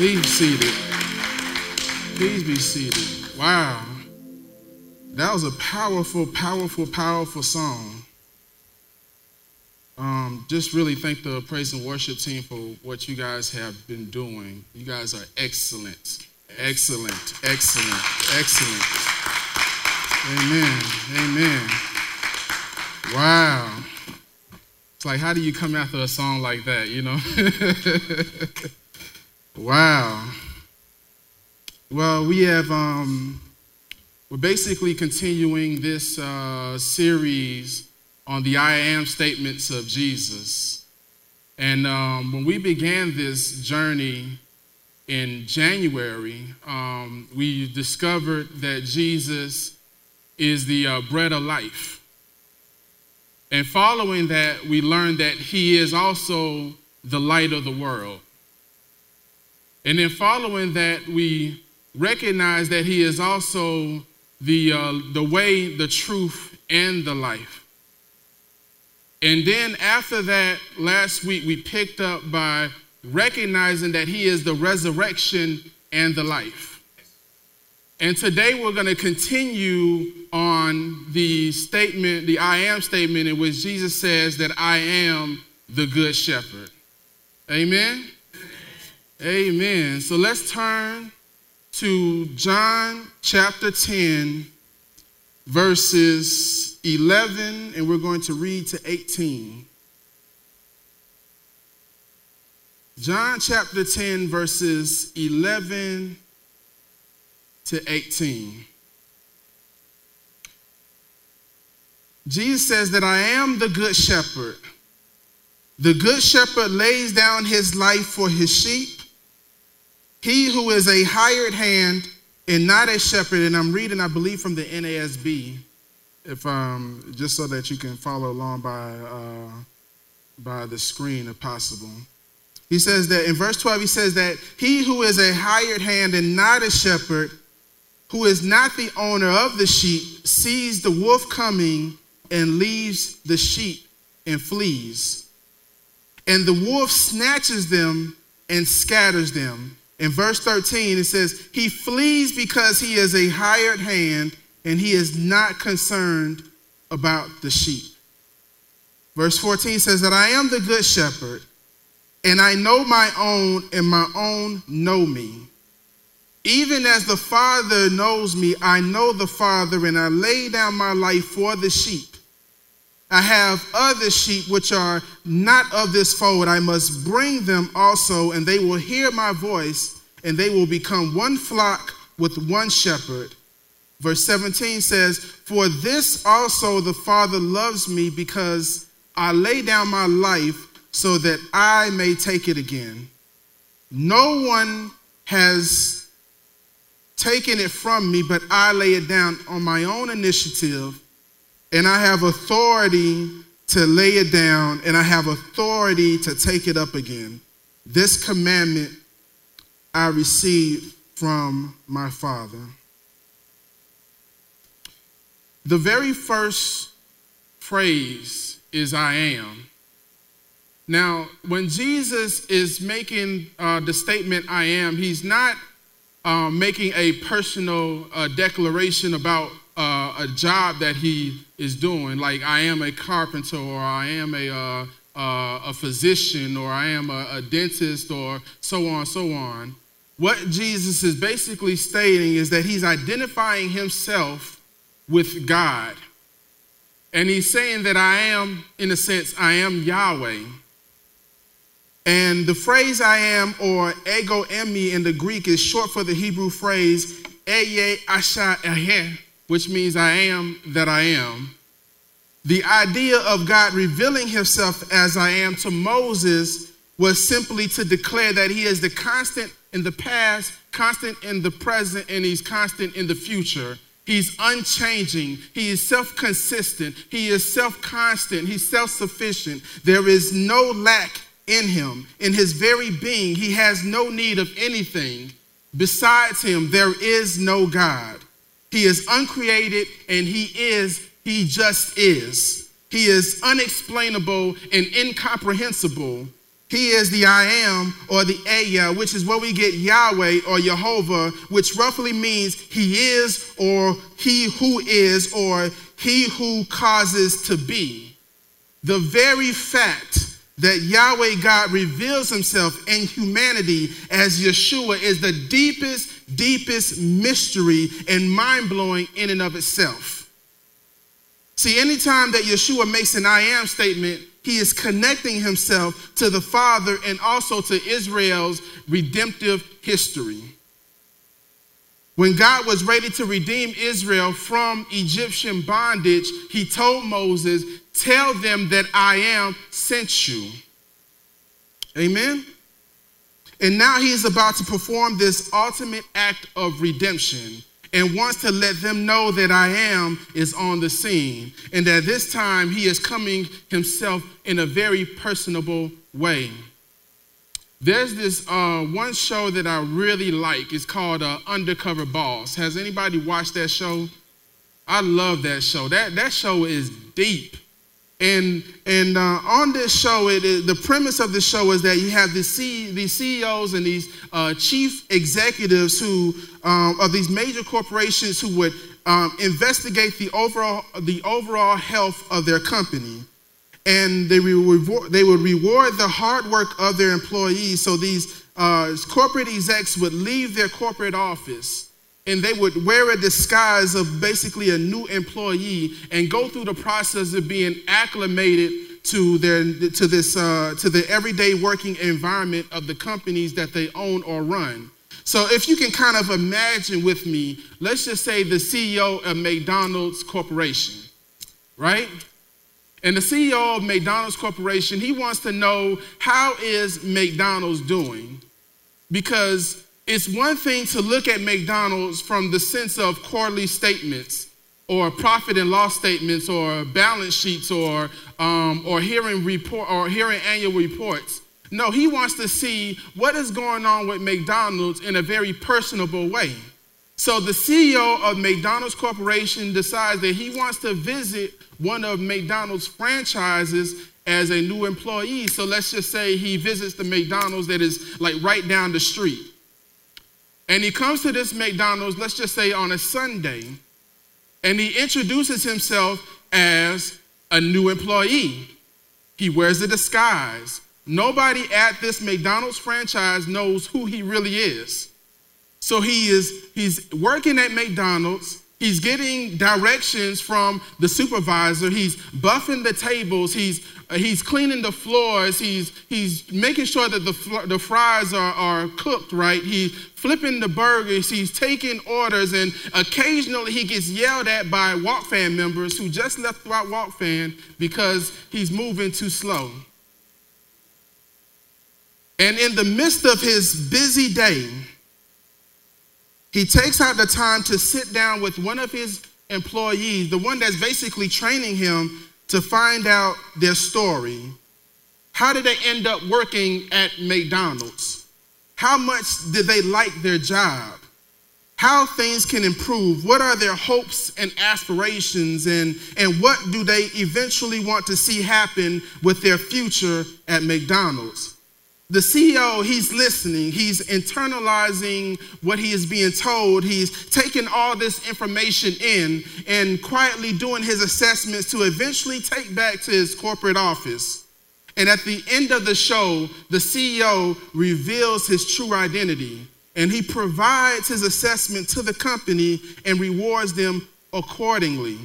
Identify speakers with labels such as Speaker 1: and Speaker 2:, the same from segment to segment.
Speaker 1: Please be seated. Please be seated. Wow. That was a powerful, powerful, powerful song. Um, just really thank the praise and worship team for what you guys have been doing. You guys are excellent, excellent, excellent, excellent. Amen. Amen. Wow. It's like, how do you come after a song like that, you know? wow. Well, we have, um, we're basically continuing this uh, series on the I am statements of Jesus. And um, when we began this journey in January, um, we discovered that Jesus is the uh, bread of life. And following that, we learned that he is also the light of the world. And then following that, we recognize that he is also the, uh, the way, the truth, and the life. And then after that, last week, we picked up by recognizing that he is the resurrection and the life. And today we're going to continue on the statement, the I am statement, in which Jesus says that I am the good shepherd. Amen? Amen. So let's turn to John chapter 10, verses 11, and we're going to read to 18. John chapter 10, verses 11 to 18. Jesus says that I am the good shepherd. The good shepherd lays down his life for his sheep. He who is a hired hand and not a shepherd, and I'm reading, I believe, from the NASB, if um, just so that you can follow along by uh, by the screen if possible. He says that in verse 12, he says that he who is a hired hand and not a shepherd who is not the owner of the sheep, sees the wolf coming and leaves the sheep and flees. And the wolf snatches them and scatters them. In verse 13, it says, He flees because he is a hired hand and he is not concerned about the sheep. Verse 14 says that I am the good shepherd, and I know my own, and my own know me. Even as the Father knows me, I know the Father, and I lay down my life for the sheep. I have other sheep which are not of this fold. I must bring them also, and they will hear my voice, and they will become one flock with one shepherd. Verse 17 says, For this also the Father loves me, because I lay down my life so that I may take it again. No one has taken it from me, but I lay it down on my own initiative, and I have authority to lay it down, and I have authority to take it up again. This commandment I received from my Father. The very first phrase is I am. Now, when Jesus is making uh, the statement I am, he's not um, making a personal uh, declaration about uh, a job that he is doing, like I am a carpenter or I am a, uh, uh a physician or I am a, a dentist or so on, so on. What Jesus is basically stating is that he's identifying himself with God. And he's saying that I am, in a sense, I am Yahweh. And the phrase I am or ego eimi in the Greek is short for the Hebrew phrase ehyeh asher ehyeh, which means I am that I am. The idea of God revealing himself as I am to Moses was simply to declare that he is the constant in the past, constant in the present, and he's constant in the future. He's unchanging. He is self consistent. He is self constant. He's self sufficient. There is no lack in him, in his very being. He has no need of anything. Besides him, there is no God. He is uncreated and he is, he just is. He is unexplainable and incomprehensible. He is the I am or the Aya, which is where we get Yahweh or Jehovah, which roughly means he is or he who is or he who causes to be. The very fact that Yahweh God reveals himself in humanity as Yeshua is the deepest, deepest mystery and mind blowing in and of itself. See, anytime that Yeshua makes an I am statement, he is connecting himself to the Father and also to Israel's redemptive history. When God was ready to redeem Israel from Egyptian bondage, he told Moses, Tell them that I am sent you. Amen? And now he is about to perform this ultimate act of redemption and wants to let them know that I am is on the scene and that this time he is coming himself in a very personable way. There's this uh, one show that I really like. It's called uh, Undercover Boss. Has anybody watched that show? I love that show. That, that show is deep. And, and uh, on this show, it the premise of the show is that you have the C, these CEOs and these uh, chief executives who, um, of these major corporations who would um, investigate the overall, the overall health of their company. And they, reward, they would reward the hard work of their employees. So these uh, corporate execs would leave their corporate office and they would wear a disguise of basically a new employee and go through the process of being acclimated to their to this uh, to the everyday working environment of the companies that they own or run. So if you can kind of imagine with me, let's just say the CEO of McDonald's Corporation, right? And the CEO of McDonald's Corporation, he wants to know how is McDonald's doing? Because it's one thing to look at McDonald's from the sense of quarterly statements or profit and loss statements or balance sheets or, um, or, hearing report, or hearing annual reports. No, he wants to see what is going on with McDonald's in a very personable way. So the CEO of McDonald's Corporation decides that he wants to visit one of McDonald's franchises as a new employee. So let's just say he visits the McDonald's that is like right down the street. And he comes to this McDonald's, let's just say on a Sunday, and he introduces himself as a new employee. He wears a disguise. Nobody at this McDonald's franchise knows who he really is. So he is he's working at McDonald's. He's getting directions from the supervisor. He's buffing the tables. He's uh, he's cleaning the floors. He's, he's making sure that the, the fries are, are cooked right. He's flipping the burgers. He's taking orders. And occasionally he gets yelled at by Walk Fan members who just left out Walk Fan because he's moving too slow. And in the midst of his busy day, he takes out the time to sit down with one of his employees, the one that's basically training him to find out their story. How did they end up working at McDonald's? How much did they like their job? How things can improve? What are their hopes and aspirations? And, and what do they eventually want to see happen with their future at McDonald's? The CEO, he's listening, he's internalizing what he is being told, he's taking all this information in and quietly doing his assessments to eventually take back to his corporate office. And at the end of the show, the CEO reveals his true identity and he provides his assessment to the company and rewards them accordingly.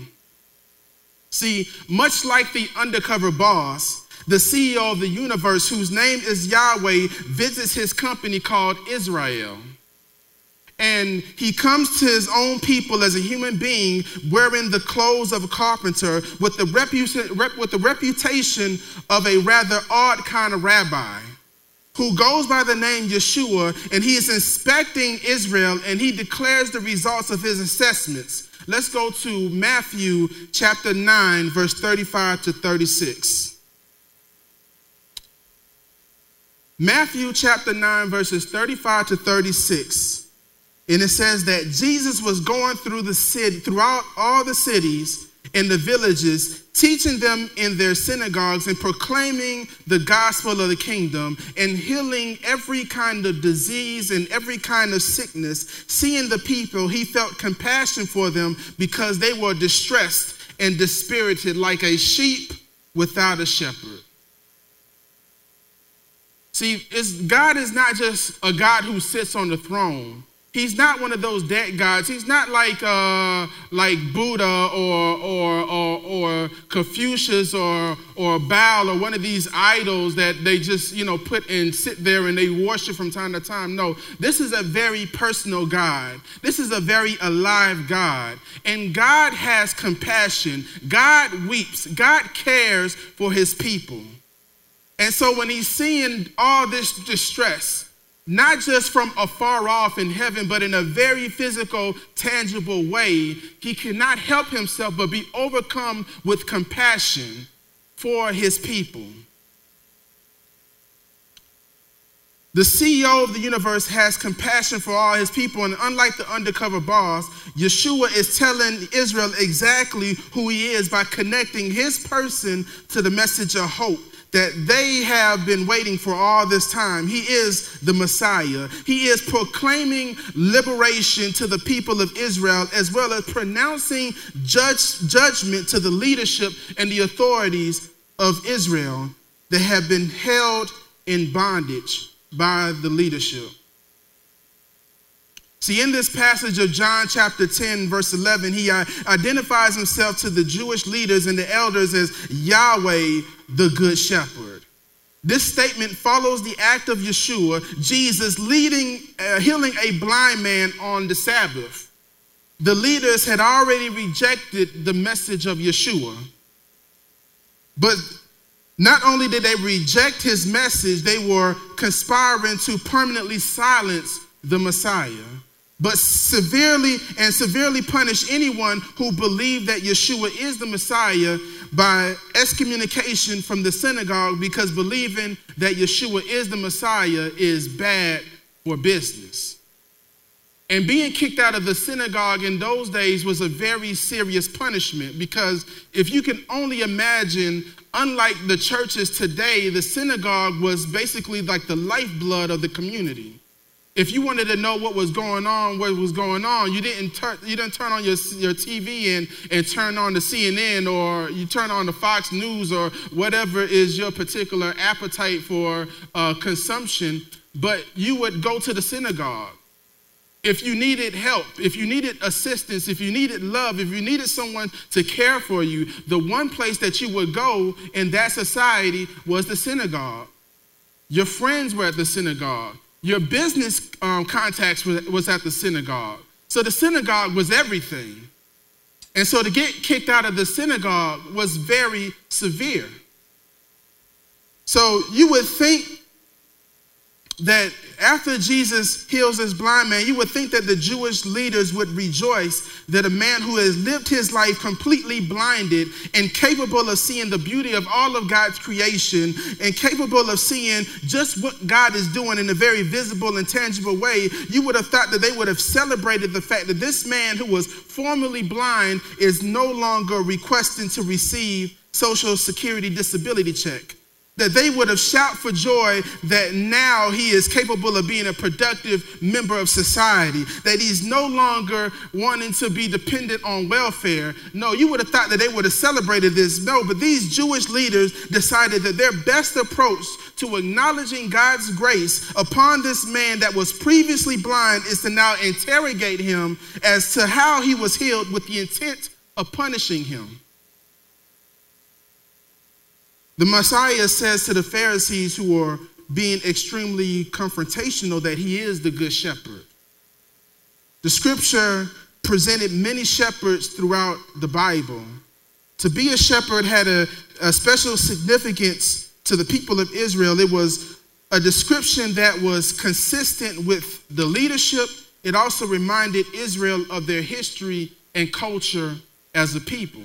Speaker 1: See, much like the undercover boss, the CEO of the universe, whose name is Yahweh, visits his company called Israel. And he comes to his own people as a human being wearing the clothes of a carpenter with the, repu- with the reputation of a rather odd kind of rabbi who goes by the name Yeshua, and he is inspecting Israel and he declares the results of his assessments. Let's go to Matthew chapter 9, verse 35 to 36. Matthew chapter 9, verses 35 to 36. And it says that Jesus was going through the city, throughout all the cities and the villages, teaching them in their synagogues and proclaiming the gospel of the kingdom and healing every kind of disease and every kind of sickness. Seeing the people, he felt compassion for them because they were distressed and dispirited like a sheep without a shepherd. See, God is not just a God who sits on the throne. He's not one of those dead gods. He's not like uh, like Buddha or or or, or Confucius or or Baal or one of these idols that they just you know put and sit there and they worship from time to time. No, this is a very personal God. This is a very alive God, and God has compassion. God weeps. God cares for His people. And so when He's seeing all this distress not just from afar off in heaven, but in a very physical, tangible way, he cannot help himself but be overcome with compassion for his people. The CEO of the universe has compassion for all his people, and unlike the undercover boss, Yeshua is telling Israel exactly who he is by connecting his person to the message of hope that they have been waiting for all this time. He is the Messiah. He is proclaiming liberation to the people of Israel as well as pronouncing judge, judgment to the leadership and the authorities of Israel that have been held in bondage by the leadership. See, in this passage of John chapter 10, verse 11, he uh, identifies himself to the Jewish leaders and the elders as Yahweh, the Good Shepherd. This statement follows the act of Yeshua, Jesus leading, uh, healing a blind man on the Sabbath. The leaders had already rejected the message of Yeshua. But not only did they reject his message, they were conspiring to permanently silence the Messiah but severely and severely punish anyone who believed that Yeshua is the Messiah by excommunication from the synagogue because believing that Yeshua is the Messiah is bad for business. And being kicked out of the synagogue in those days was a very serious punishment because if you can only imagine, unlike the churches today, the synagogue was basically like the lifeblood of the community if you wanted to know what was going on, what was going on, you didn't turn you didn't turn on your, your TV and, and turn on the CNN or you turn on the Fox News or whatever is your particular appetite for uh, consumption, but you would go to the synagogue. If you needed help, if you needed assistance, if you needed love, if you needed someone to care for you, the one place that you would go in that society was the synagogue. Your friends were at the synagogue. Your business um, contacts was, was at the synagogue. So the synagogue was everything. And so to get kicked out of the synagogue was very severe. So you would think that after Jesus heals this blind man, you would think that the Jewish leaders would rejoice that a man who has lived his life completely blinded and capable of seeing the beauty of all of God's creation and capable of seeing just what God is doing in a very visible and tangible way, you would have thought that they would have celebrated the fact that this man who was formerly blind is no longer requesting to receive Social Security disability check that they would have shouted for joy that now he is capable of being a productive member of society, that he's no longer wanting to be dependent on welfare. No, you would have thought that they would have celebrated this. No, but these Jewish leaders decided that their best approach to acknowledging God's grace upon this man that was previously blind is to now interrogate him as to how he was healed with the intent of punishing him. The Messiah says to the Pharisees who are being extremely confrontational that he is the good shepherd. The scripture presented many shepherds throughout the Bible. To be a shepherd had a, a special significance to the people of Israel. It was a description that was consistent with the leadership. It also reminded Israel of their history and culture as a people.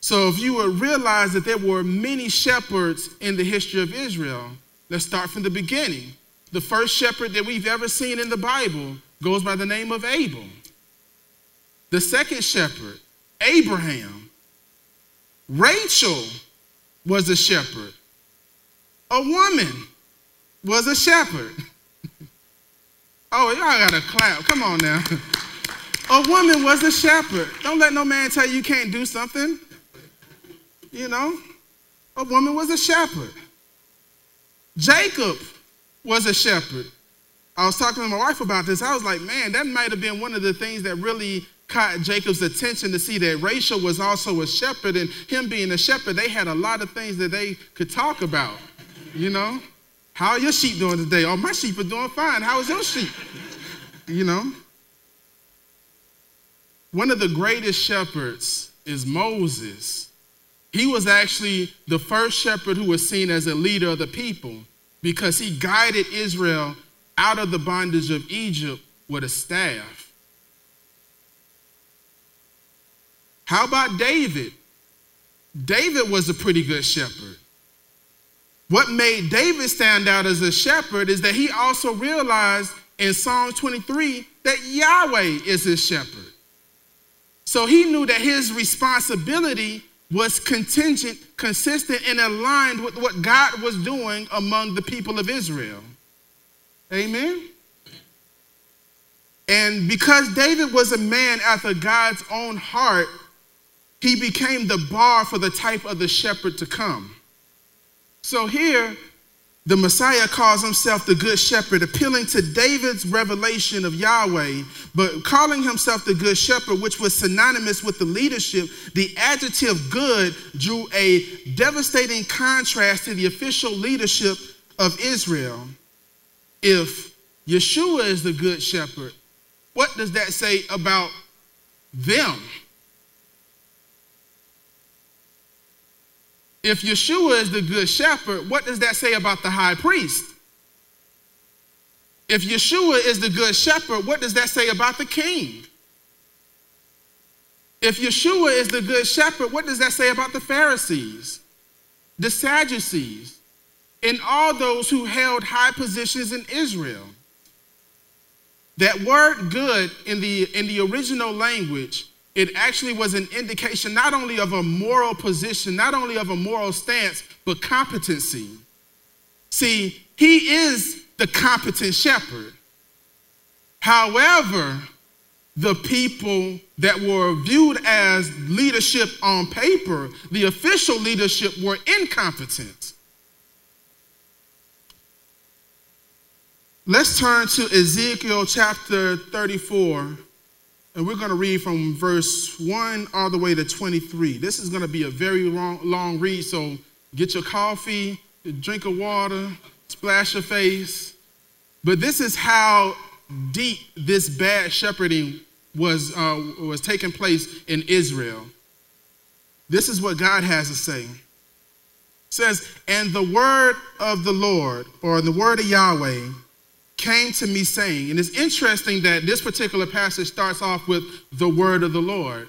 Speaker 1: So if you would realize that there were many shepherds in the history of Israel, let's start from the beginning. The first shepherd that we've ever seen in the Bible goes by the name of Abel. The second shepherd, Abraham. Rachel was a shepherd. A woman was a shepherd. oh, y'all got to clap. Come on now. A woman was a shepherd. Don't let no man tell you you can't do something. You know, a woman was a shepherd. Jacob was a shepherd. I was talking to my wife about this. I was like, man, that might have been one of the things that really caught Jacob's attention to see that Rachel was also a shepherd, and him being a shepherd, they had a lot of things that they could talk about. You know, how are your sheep doing today? Oh, my sheep are doing fine. How is your sheep? You know. One of the greatest shepherds is Moses. He was actually the first shepherd who was seen as a leader of the people because he guided Israel out of the bondage of Egypt with a staff. How about David? David was a pretty good shepherd. What made David stand out as a shepherd is that he also realized in Psalm 23 that Yahweh is his shepherd. So he knew that his responsibility was contingent, consistent, and aligned with what God was doing among the people of Israel. Amen? And because David was a man after God's own heart, he became the bar for the type of the shepherd to come. So here, the Messiah calls himself the Good Shepherd, appealing to David's revelation of Yahweh, but calling himself the Good Shepherd, which was synonymous with the leadership. The adjective good drew a devastating contrast to the official leadership of Israel. If Yeshua is the Good Shepherd, what does that say about them? If Yeshua is the good shepherd, what does that say about the high priest? If Yeshua is the good shepherd, what does that say about the king? If Yeshua is the good shepherd, what does that say about the Pharisees, the Sadducees, and all those who held high positions in Israel? That word good in the, in the original language it actually was an indication not only of a moral position, not only of a moral stance, but competency. See, he is the competent shepherd. However, the people that were viewed as leadership on paper, the official leadership, were incompetent. Let's turn to Ezekiel chapter 34 and we're going to read from verse 1 all the way to 23. This is going to be a very long, long read, so get your coffee, drink of water, splash your face. But this is how deep this bad shepherding was, uh, was taking place in Israel. This is what God has to say. It says, And the word of the Lord, or the word of Yahweh, came to me saying, and it's interesting that this particular passage starts off with the word of the Lord,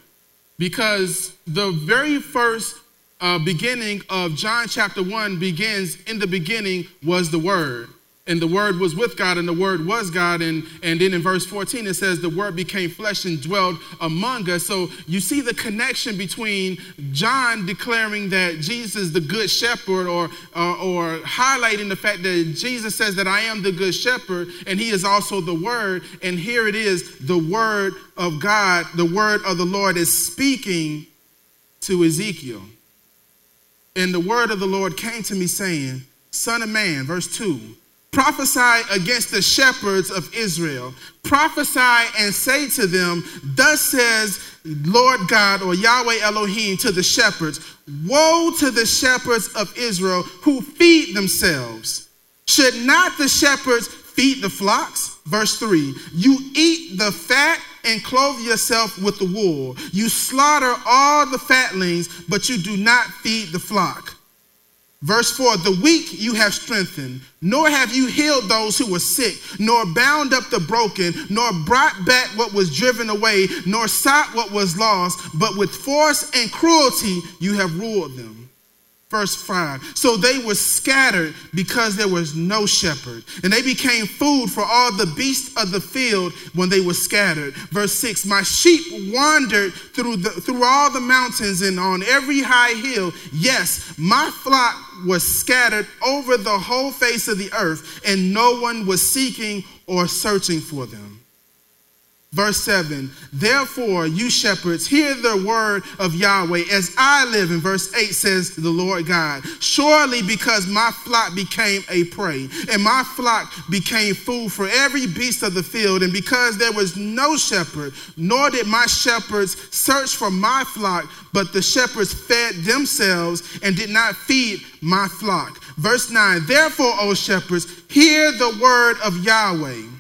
Speaker 1: because the very first uh, beginning of John chapter 1 begins, in the beginning was the word and the word was with God, and the word was God. And, and then in verse 14, it says, The word became flesh and dwelled among us. So you see the connection between John declaring that Jesus is the good shepherd, or, uh, or highlighting the fact that Jesus says that I am the good shepherd, and he is also the word. And here it is the word of God, the word of the Lord is speaking to Ezekiel. And the word of the Lord came to me saying, Son of man, verse 2 Prophesy against the shepherds of Israel. Prophesy and say to them, Thus says Lord God or Yahweh Elohim to the shepherds Woe to the shepherds of Israel who feed themselves. Should not the shepherds feed the flocks? Verse 3 You eat the fat and clothe yourself with the wool. You slaughter all the fatlings, but you do not feed the flock. Verse 4 The weak you have strengthened, nor have you healed those who were sick, nor bound up the broken, nor brought back what was driven away, nor sought what was lost, but with force and cruelty you have ruled them. Verse 5. So they were scattered because there was no shepherd, and they became food for all the beasts of the field when they were scattered. Verse 6. My sheep wandered through, the, through all the mountains and on every high hill. Yes, my flock was scattered over the whole face of the earth, and no one was seeking or searching for them. Verse 7 Therefore, you shepherds, hear the word of Yahweh as I live. In verse 8 says the Lord God Surely because my flock became a prey, and my flock became food for every beast of the field, and because there was no shepherd, nor did my shepherds search for my flock, but the shepherds fed themselves and did not feed my flock. Verse 9 Therefore, O shepherds, hear the word of Yahweh.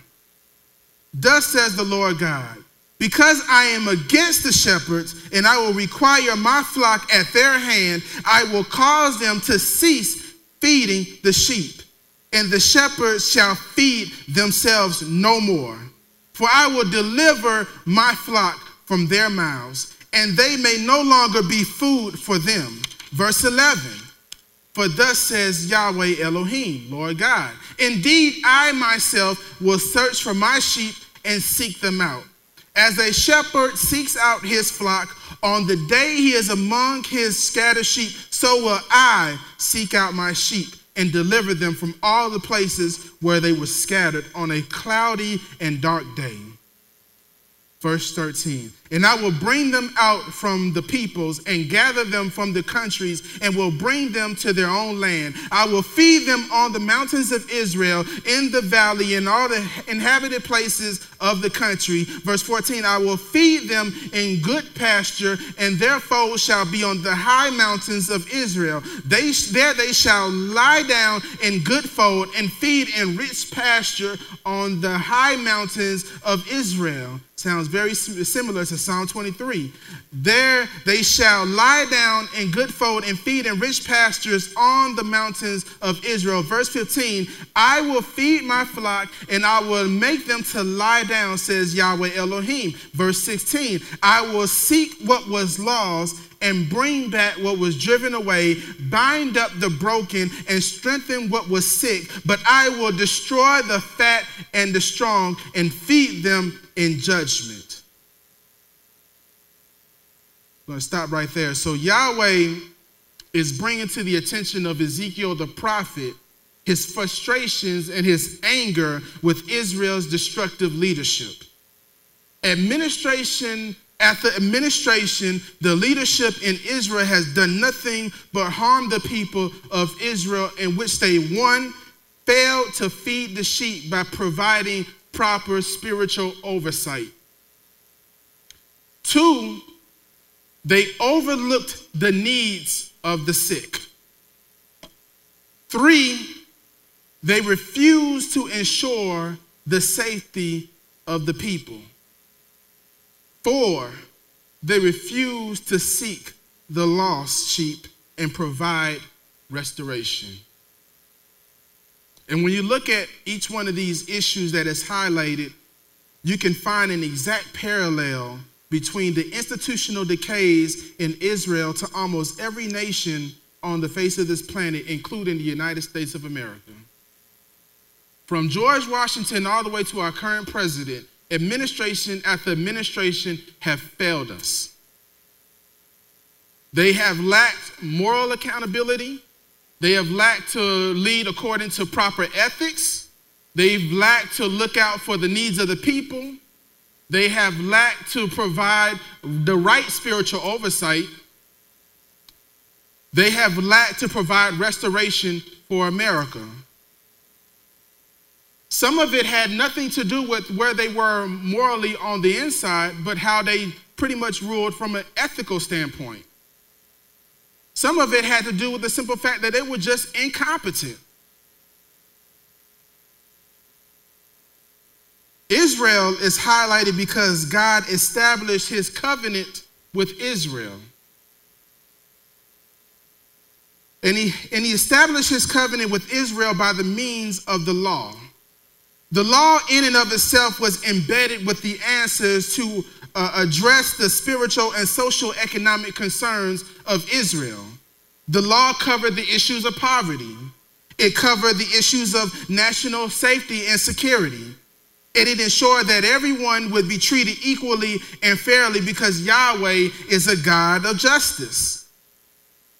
Speaker 1: Thus says the Lord God, because I am against the shepherds, and I will require my flock at their hand, I will cause them to cease feeding the sheep, and the shepherds shall feed themselves no more. For I will deliver my flock from their mouths, and they may no longer be food for them. Verse 11 For thus says Yahweh Elohim, Lord God. Indeed, I myself will search for my sheep and seek them out. As a shepherd seeks out his flock on the day he is among his scattered sheep, so will I seek out my sheep and deliver them from all the places where they were scattered on a cloudy and dark day. Verse 13. And I will bring them out from the peoples and gather them from the countries and will bring them to their own land. I will feed them on the mountains of Israel, in the valley, and all the inhabited places of the country. Verse 14 I will feed them in good pasture, and their foes shall be on the high mountains of Israel. They, there they shall lie down in good fold and feed in rich pasture on the high mountains of Israel. Sounds very similar to Psalm 23. There they shall lie down in good fold and feed in rich pastures on the mountains of Israel. Verse 15 I will feed my flock and I will make them to lie down, says Yahweh Elohim. Verse 16 I will seek what was lost and bring back what was driven away, bind up the broken, and strengthen what was sick. But I will destroy the fat and the strong and feed them in judgment. Going to stop right there. So Yahweh is bringing to the attention of Ezekiel the prophet his frustrations and his anger with Israel's destructive leadership. Administration after administration, the leadership in Israel has done nothing but harm the people of Israel, in which they, one, failed to feed the sheep by providing proper spiritual oversight. Two, they overlooked the needs of the sick. Three, they refused to ensure the safety of the people. Four, they refused to seek the lost sheep and provide restoration. And when you look at each one of these issues that is highlighted, you can find an exact parallel between the institutional decays in Israel to almost every nation on the face of this planet, including the United States of America. From George Washington all the way to our current president, administration after administration have failed us. They have lacked moral accountability. They have lacked to lead according to proper ethics. They've lacked to look out for the needs of the people. They have lacked to provide the right spiritual oversight. They have lacked to provide restoration for America. Some of it had nothing to do with where they were morally on the inside, but how they pretty much ruled from an ethical standpoint. Some of it had to do with the simple fact that they were just incompetent. Israel is highlighted because God established his covenant with Israel. And he, and he established his covenant with Israel by the means of the law. The law, in and of itself, was embedded with the answers to uh, address the spiritual and social economic concerns of Israel. The law covered the issues of poverty. It covered the issues of national safety and security. And it ensured that everyone would be treated equally and fairly because Yahweh is a God of justice.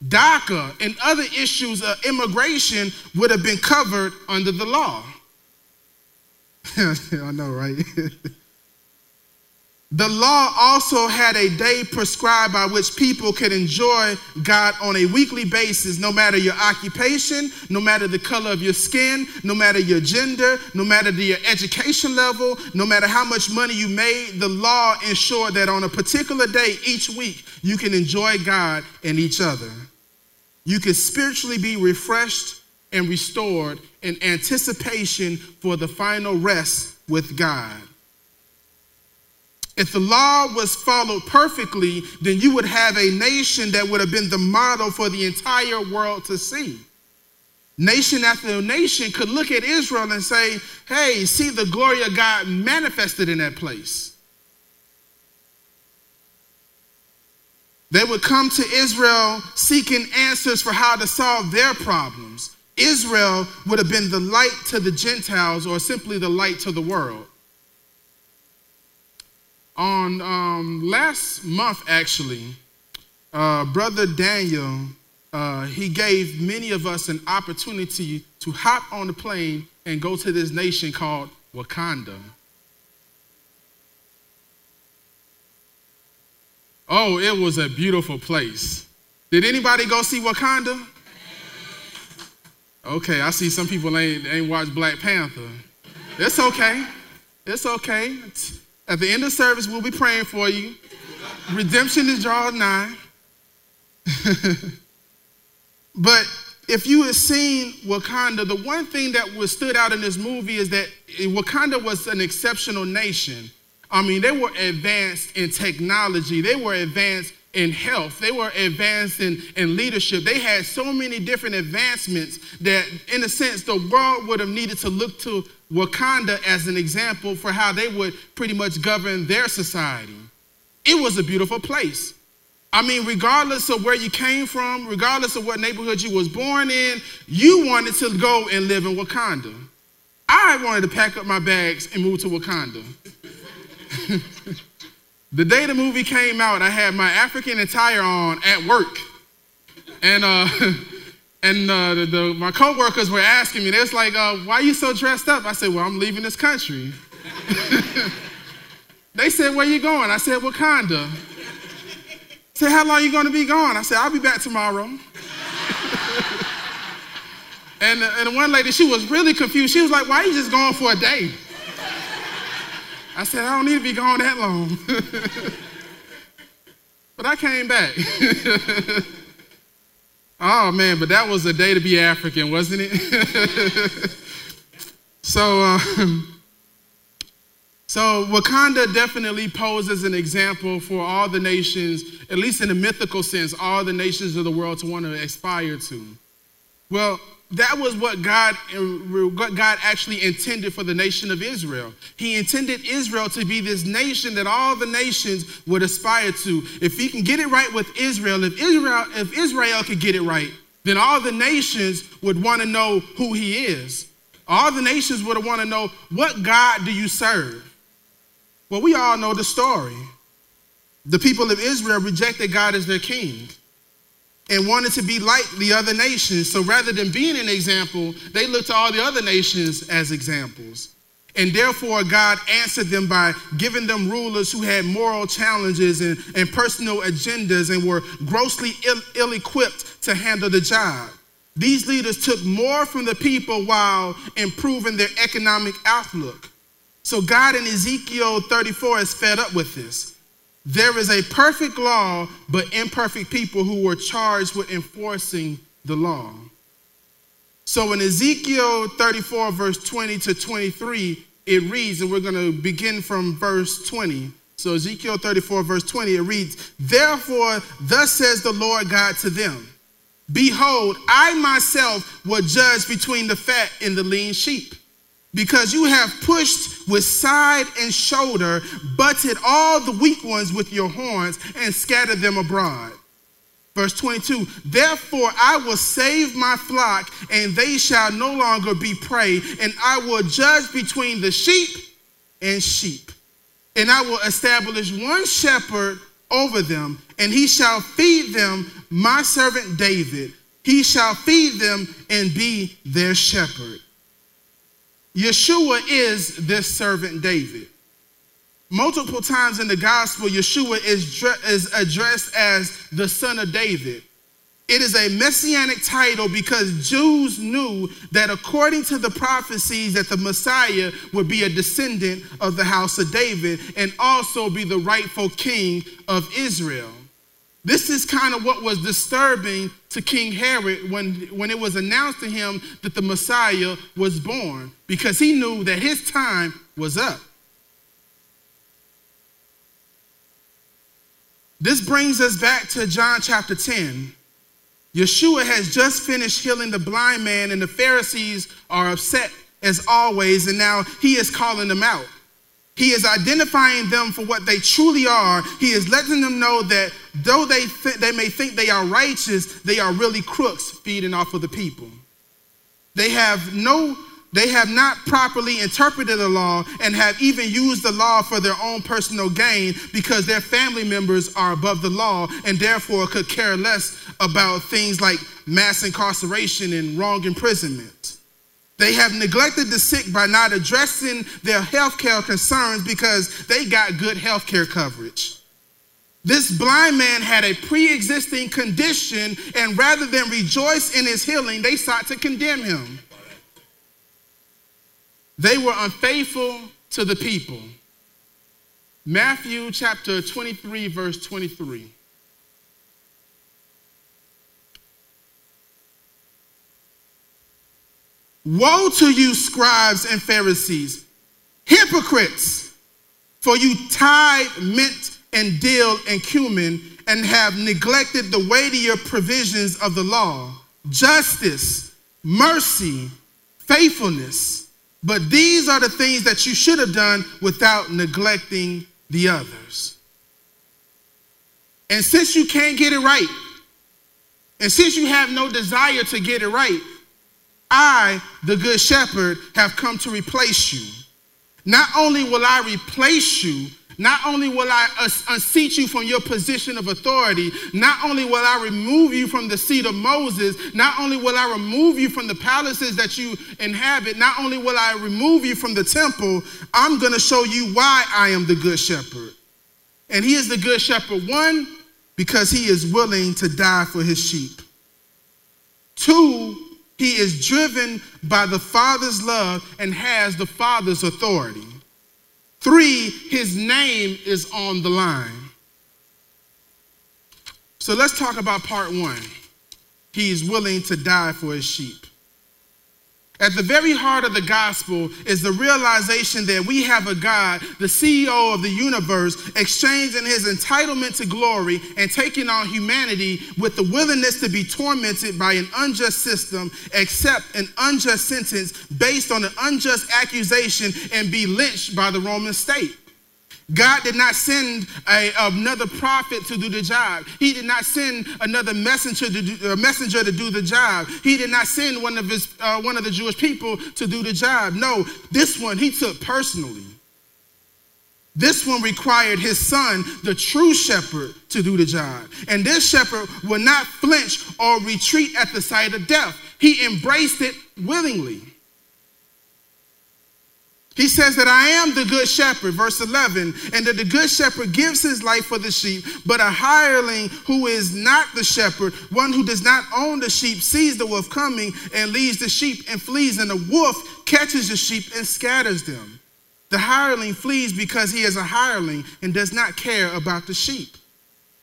Speaker 1: DACA and other issues of immigration would have been covered under the law. I know, right? The law also had a day prescribed by which people could enjoy God on a weekly basis, no matter your occupation, no matter the color of your skin, no matter your gender, no matter your education level, no matter how much money you made. The law ensured that on a particular day each week, you can enjoy God and each other. You can spiritually be refreshed and restored in anticipation for the final rest with God. If the law was followed perfectly, then you would have a nation that would have been the model for the entire world to see. Nation after nation could look at Israel and say, hey, see the glory of God manifested in that place. They would come to Israel seeking answers for how to solve their problems. Israel would have been the light to the Gentiles or simply the light to the world on um, last month, actually, uh, Brother Daniel, uh, he gave many of us an opportunity to hop on the plane and go to this nation called Wakanda. Oh, it was a beautiful place. Did anybody go see Wakanda? Okay, I see some people ain't, ain't watched Black Panther. It's okay. It's okay. It's, at the end of service, we'll be praying for you. Redemption is drawing nigh. but if you had seen Wakanda, the one thing that was stood out in this movie is that Wakanda was an exceptional nation. I mean, they were advanced in technology, they were advanced in health, they were advanced in, in leadership. They had so many different advancements that, in a sense, the world would have needed to look to Wakanda as an example for how they would pretty much govern their society. It was a beautiful place. I mean, regardless of where you came from, regardless of what neighborhood you was born in, you wanted to go and live in Wakanda. I wanted to pack up my bags and move to Wakanda. the day the movie came out, I had my African attire on at work. And uh, And uh, the, the, my coworkers were asking me, they was like, uh, why are you so dressed up? I said, well, I'm leaving this country. they said, where you going? I said, Wakanda. Say, how long are you going to be gone? I said, I'll be back tomorrow. and, uh, and one lady, she was really confused. She was like, why are you just going for a day? I said, I don't need to be gone that long. but I came back. Oh man, but that was a day to be African, wasn't it? so, um, so Wakanda definitely poses an example for all the nations, at least in a mythical sense, all the nations of the world to want to aspire to. Well, that was what God, what God actually intended for the nation of Israel. He intended Israel to be this nation that all the nations would aspire to. If he can get it right with Israel, if Israel, if Israel could get it right, then all the nations would want to know who he is. All the nations would want to know what God do you serve? Well, we all know the story. The people of Israel rejected God as their king and wanted to be like the other nations. So rather than being an example, they looked to all the other nations as examples. And therefore, God answered them by giving them rulers who had moral challenges and, and personal agendas and were grossly ill equipped to handle the job. These leaders took more from the people while improving their economic outlook. So, God in Ezekiel 34 is fed up with this. There is a perfect law, but imperfect people who were charged with enforcing the law. So in Ezekiel 34, verse 20 to 23, it reads, and we're going to begin from verse 20. So Ezekiel 34, verse 20, it reads, Therefore, thus says the Lord God to them Behold, I myself will judge between the fat and the lean sheep because you have pushed with side and shoulder, butted all the weak ones with your horns, and scattered them abroad. Verse 22 Therefore I will save my flock, and they shall no longer be prey, and I will judge between the sheep and sheep. And I will establish one shepherd over them, and he shall feed them, my servant David. He shall feed them and be their shepherd. Yeshua is this servant David. Multiple times in the gospel, Yeshua is, is addressed as the son of David. It is a messianic title because Jews knew that according to the prophecies that the Messiah would be a descendant of the house of David and also be the rightful king of Israel. This is kind of what was disturbing to King Herod when, when it was announced to him that the Messiah was born because he knew that his time was up. This brings us back to John chapter 10. Yeshua has just finished healing the blind man, and the Pharisees are upset as always, and now he is calling them out. He is identifying them for what they truly are. He is letting them know that though they, th- they may think they are righteous, they are really crooks feeding off of the people. They have no they have not properly interpreted the law and have even used the law for their own personal gain because their family members are above the law and therefore could care less about things like mass incarceration and wrong imprisonment. They have neglected the sick by not addressing their health care concerns because they got good health care coverage. This blind man had a pre existing condition, and rather than rejoice in his healing, they sought to condemn him. They were unfaithful to the people. Matthew chapter 23, verse 23. Woe to you, scribes and Pharisees, hypocrites, for you tithe mint and dill and cumin and have neglected the weightier provisions of the law justice, mercy, faithfulness. But these are the things that you should have done without neglecting the others. And since you can't get it right, and since you have no desire to get it right, I, the good shepherd, have come to replace you. Not only will I replace you, not only will I unseat you from your position of authority, not only will I remove you from the seat of Moses, not only will I remove you from the palaces that you inhabit, not only will I remove you from the temple, I'm going to show you why I am the good shepherd. And he is the good shepherd, one, because he is willing to die for his sheep. Two, he is driven by the Father's love and has the Father's authority. Three, his name is on the line. So let's talk about part one. He's willing to die for his sheep. At the very heart of the gospel is the realization that we have a God, the CEO of the universe, exchanging his entitlement to glory and taking on humanity with the willingness to be tormented by an unjust system, accept an unjust sentence based on an unjust accusation, and be lynched by the Roman state. God did not send a, another prophet to do the job. He did not send another messenger to do, messenger to do the job. He did not send one of his uh, one of the Jewish people to do the job. No, this one he took personally. This one required his son, the true shepherd, to do the job. And this shepherd would not flinch or retreat at the sight of death. He embraced it willingly. He says that I am the good shepherd, verse 11, and that the good shepherd gives his life for the sheep, but a hireling who is not the shepherd, one who does not own the sheep, sees the wolf coming and leaves the sheep and flees, and the wolf catches the sheep and scatters them. The hireling flees because he is a hireling and does not care about the sheep.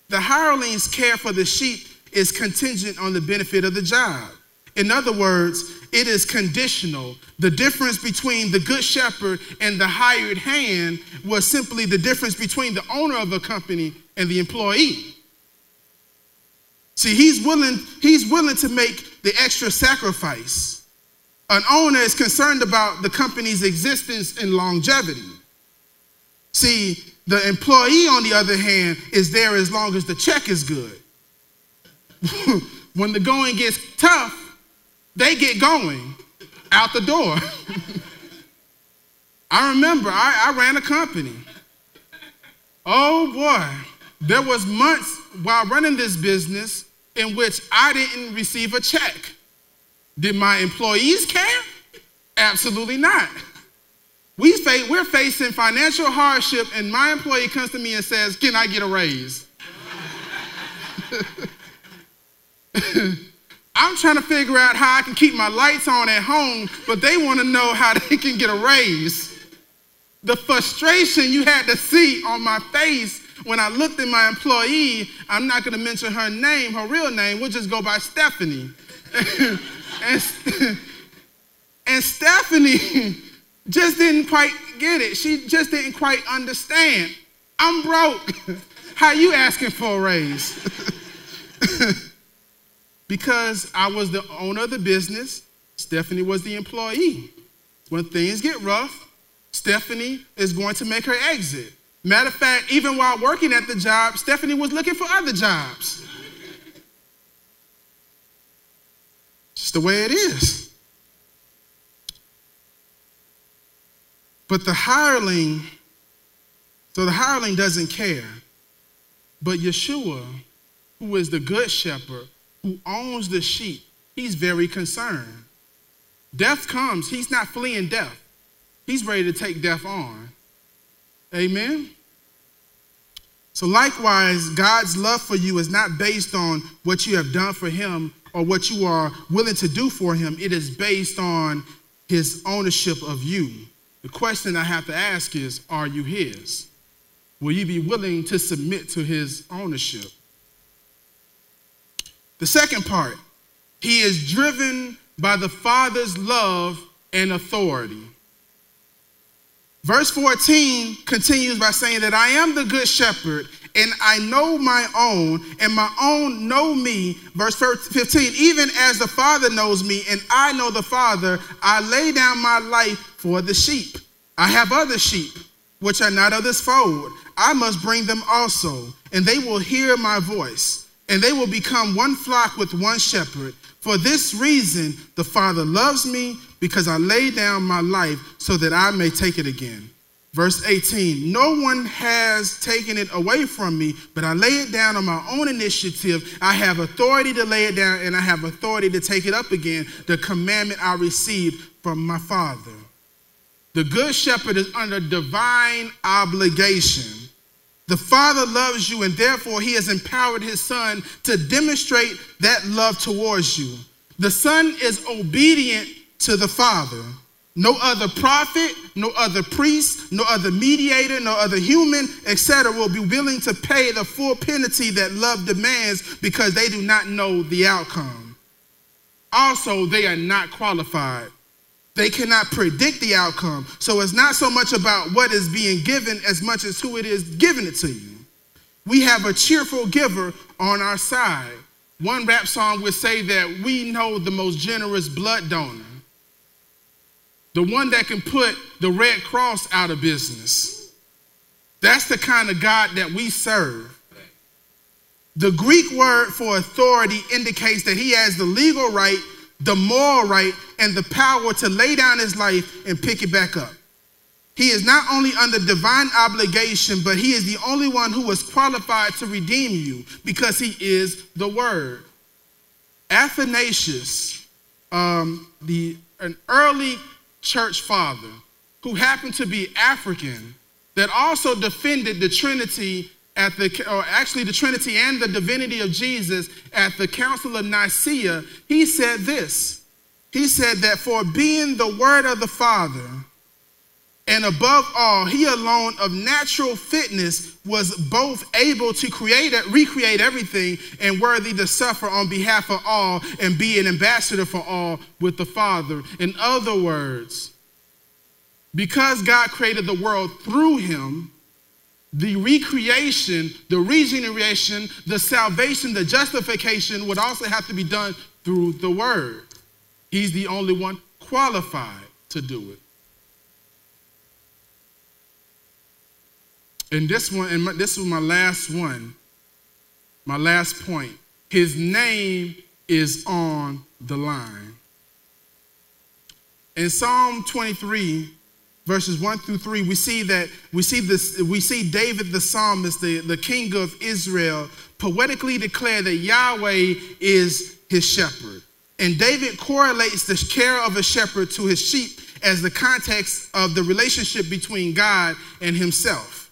Speaker 1: The hireling's care for the sheep is contingent on the benefit of the job. In other words, it is conditional. The difference between the good shepherd and the hired hand was simply the difference between the owner of a company and the employee. See, he's willing, he's willing to make the extra sacrifice. An owner is concerned about the company's existence and longevity. See, the employee, on the other hand, is there as long as the check is good. when the going gets tough, they get going out the door. I remember I, I ran a company. Oh boy, there was months while running this business in which I didn't receive a check. Did my employees care? Absolutely not. We face, we're facing financial hardship, and my employee comes to me and says, Can I get a raise? I'm trying to figure out how I can keep my lights on at home, but they want to know how they can get a raise. The frustration you had to see on my face when I looked at my employee, I'm not going to mention her name, her real name, we'll just go by Stephanie. and, and Stephanie just didn't quite get it. She just didn't quite understand. I'm broke. How you asking for a raise? Because I was the owner of the business, Stephanie was the employee. When things get rough, Stephanie is going to make her exit. Matter of fact, even while working at the job, Stephanie was looking for other jobs. Just the way it is. But the hireling, so the hireling doesn't care. But Yeshua, who is the good shepherd, who owns the sheep, he's very concerned. Death comes, he's not fleeing death. He's ready to take death on. Amen. So, likewise, God's love for you is not based on what you have done for Him or what you are willing to do for Him. It is based on His ownership of you. The question I have to ask is Are you His? Will you be willing to submit to His ownership? The second part, He is driven by the Father's love and authority. Verse 14 continues by saying that I am the good shepherd and I know my own, and my own know me. Verse 15, even as the Father knows me, and I know the Father, I lay down my life for the sheep. I have other sheep, which are not of this fold. I must bring them also, and they will hear my voice, and they will become one flock with one shepherd. For this reason, the Father loves me because I lay down my life so that I may take it again. Verse 18 No one has taken it away from me, but I lay it down on my own initiative. I have authority to lay it down, and I have authority to take it up again, the commandment I received from my Father. The good shepherd is under divine obligation the Father loves you, and therefore He has empowered His Son to demonstrate that love towards you. The Son is obedient to the Father. No other prophet, no other priest, no other mediator, no other human, etc., will be willing to pay the full penalty that love demands because they do not know the outcome. Also, they are not qualified they cannot predict the outcome. So it's not so much about what is being given as much as who it is giving it to you. We have a cheerful giver on our side. One rap song would say that we know the most generous blood donor, the one that can put the Red Cross out of business. That's the kind of God that we serve. The Greek word for authority indicates that he has the legal right the moral right, and the power to lay down his life and pick it back up. He is not only under divine obligation, but he is the only one who is qualified to redeem you because he is the Word. Athanasius, um, the, an early church father who happened to be African, that also defended the Trinity at the, or actually the Trinity and the divinity of Jesus at the Council of Nicaea, he said this. He said that for being the Word of the Father, and above all, he alone of natural fitness was both able to create, recreate everything and worthy to suffer on behalf of all and be an ambassador for all with the Father. In other words, because God created the world through him, the recreation, the regeneration, the salvation, the justification would also have to be done through the word. He's the only one qualified to do it. And this one, and my, this was my last one, my last point. his name is on the line. In Psalm 23, verses 1 through 3, we see that we see this, we see David the psalmist, the, the king of Israel, poetically declare that Yahweh is his shepherd. And David correlates the care of a shepherd to his sheep as the context of the relationship between God and himself.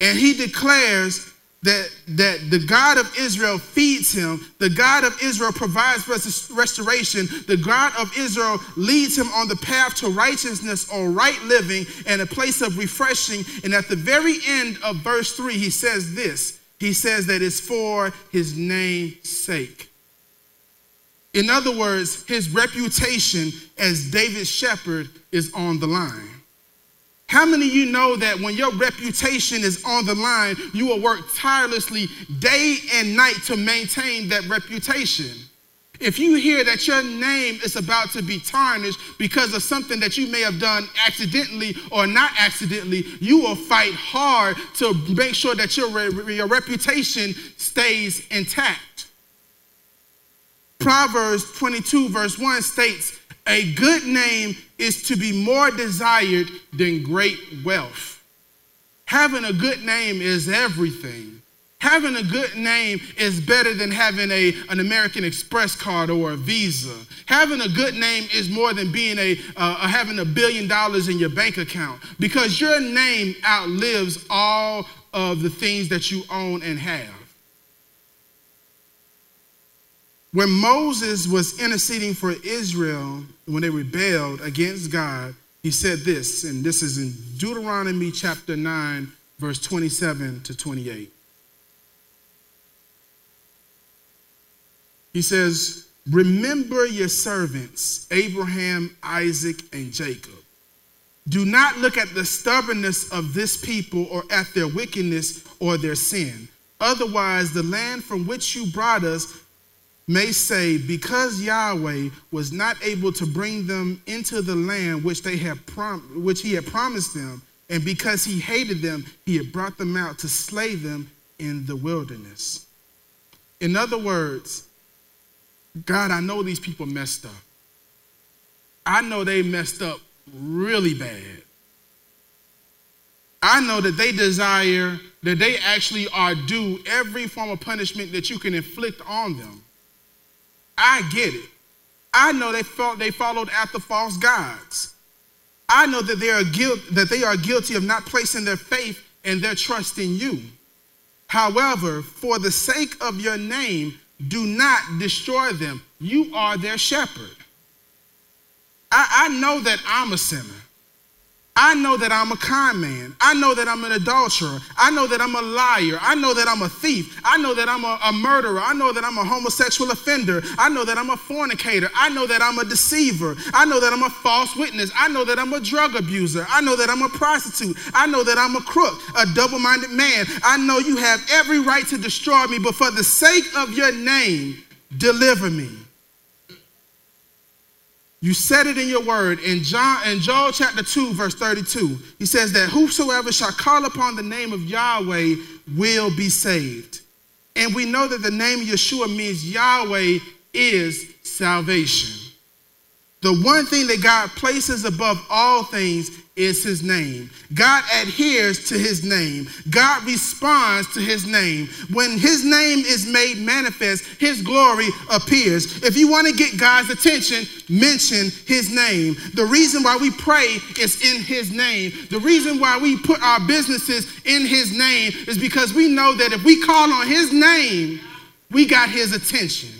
Speaker 1: And he declares that, that the God of Israel feeds him, the God of Israel provides restoration, the God of Israel leads him on the path to righteousness or right living and a place of refreshing. And at the very end of verse 3, he says this He says that it's for his name's sake. In other words, his reputation as David's shepherd is on the line. How many of you know that when your reputation is on the line, you will work tirelessly day and night to maintain that reputation? If you hear that your name is about to be tarnished because of something that you may have done accidentally or not accidentally, you will fight hard to make sure that your, your reputation stays intact. Proverbs 22, verse 1 states, A good name is to be more desired than great wealth. Having a good name is everything. Having a good name is better than having a, an American Express card or a Visa. Having a good name is more than being a, uh, having a billion dollars in your bank account because your name outlives all of the things that you own and have. When Moses was interceding for Israel when they rebelled against God, he said this, and this is in Deuteronomy chapter 9, verse 27 to 28. He says, Remember your servants, Abraham, Isaac, and Jacob. Do not look at the stubbornness of this people or at their wickedness or their sin. Otherwise, the land from which you brought us may say, Because Yahweh was not able to bring them into the land which, they had prom- which he had promised them, and because he hated them, he had brought them out to slay them in the wilderness. In other words, God, I know these people messed up. I know they messed up really bad. I know that they desire that they actually are due every form of punishment that you can inflict on them. I get it. I know they felt they followed after false gods. I know that they are guilt that they are guilty of not placing their faith and their trust in you. However, for the sake of your name, do not destroy them. You are their shepherd. I, I know that I'm a sinner. I know that I'm a con man. I know that I'm an adulterer. I know that I'm a liar. I know that I'm a thief. I know that I'm a, a, murderer. I know that I'm a homosexual offender. I know that I'm a fornicator. I know that I'm a deceiver. I know that I'm a false witness. I know that I'm a drug abuser. I know that I'm a prostitute. I know that I'm a crook, a double minded man. I know you have every right to destroy me, but for the sake of your name, deliver me. You said it in your word in John in Joel chapter 2 verse 32. He says that whosoever shall call upon the name of Yahweh will be saved. And we know that the name Yeshua means Yahweh is salvation. The one thing that God places above all things is his name. God adheres to his name. God responds to his name. When his name is made manifest, his glory appears. If you want to get God's attention, mention his name. The reason why we pray is in his name. The reason why we put our businesses in his name is because we know that if we call on his name, we got his attention.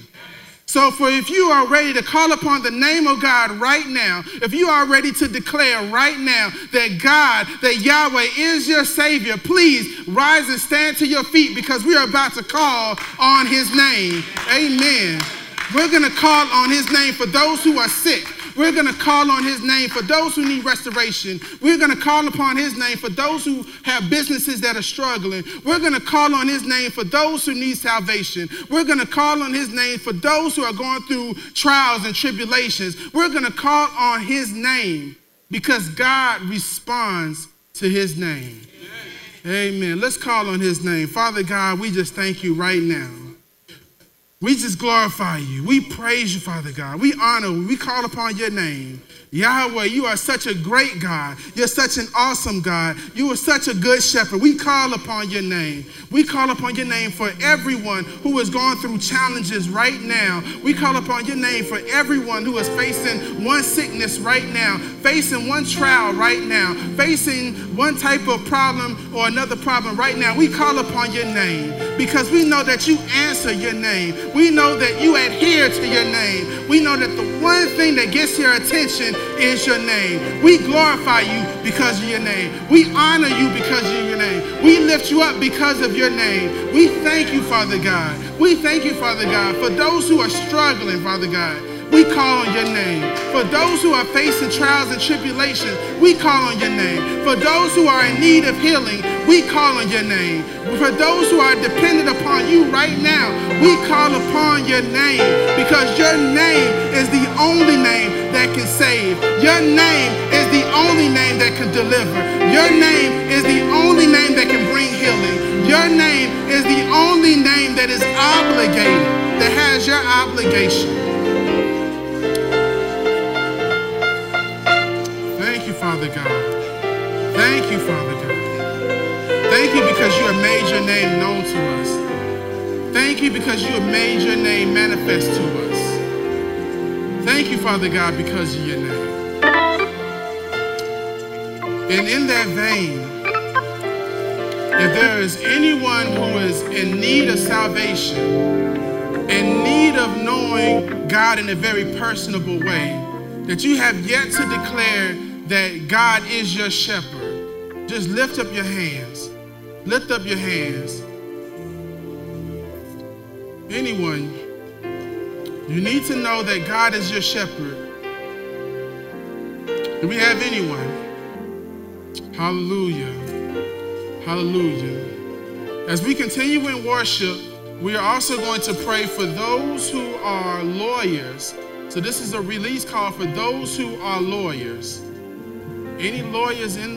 Speaker 1: So, for if you are ready to call upon the name of God right now, if you are ready to declare right now that God, that Yahweh is your Savior, please rise and stand to your feet because we are about to call on His name. Amen. We're going to call on His name for those who are sick. We're going to call on his name for those who need restoration. We're going to call upon his name for those who have businesses that are struggling. We're going to call on his name for those who need salvation. We're going to call on his name for those who are going through trials and tribulations. We're going to call on his name because God responds to his name. Amen. Let's call on his name. Father God, we just thank you right now. We just glorify you. We praise you, Father God. We honor, we call upon your name. Yahweh, you are such a great God. You're such an awesome God. You are such a good shepherd. We call upon your name. We call upon your name for everyone who is going through challenges right now. We call upon your name for everyone who is facing one sickness right now, facing one trial right now, facing one type of problem or another problem right now. We call upon your name because we know that you answer your name. We know that you adhere to your name. We know that the one thing that gets your attention is your name. We glorify you because of your name. We honor you because of your name. We lift you up because of your name. We thank you, Father God. We thank you, Father God, for those who are struggling, Father God. We call on your name. For those who are facing trials and tribulations, we call on your name. For those who are in need of healing, we call on your name. For those who are dependent upon you right now, we call upon your name because your name is the only name that can save. Your name is the only name that can deliver. Your name is the only name that can bring healing. Your name is the only name that is obligated, that has your obligation. Thank you, Father God. Thank you, Father God. Thank you because you have made your name known to us. Thank you because you have made your name manifest to us. Thank you, Father God, because of your name. And in that vein, if there is anyone who is in need of salvation, in need of knowing God in a very personable way, that you have yet to declare that God is your shepherd, just lift up your hands. Lift up your hands. Anyone, you need to know that God is your shepherd. Do we have anyone? Hallelujah. Hallelujah. As we continue in worship, we are also going to pray for those who are lawyers. So, this is a release call for those who are lawyers. Any lawyers in the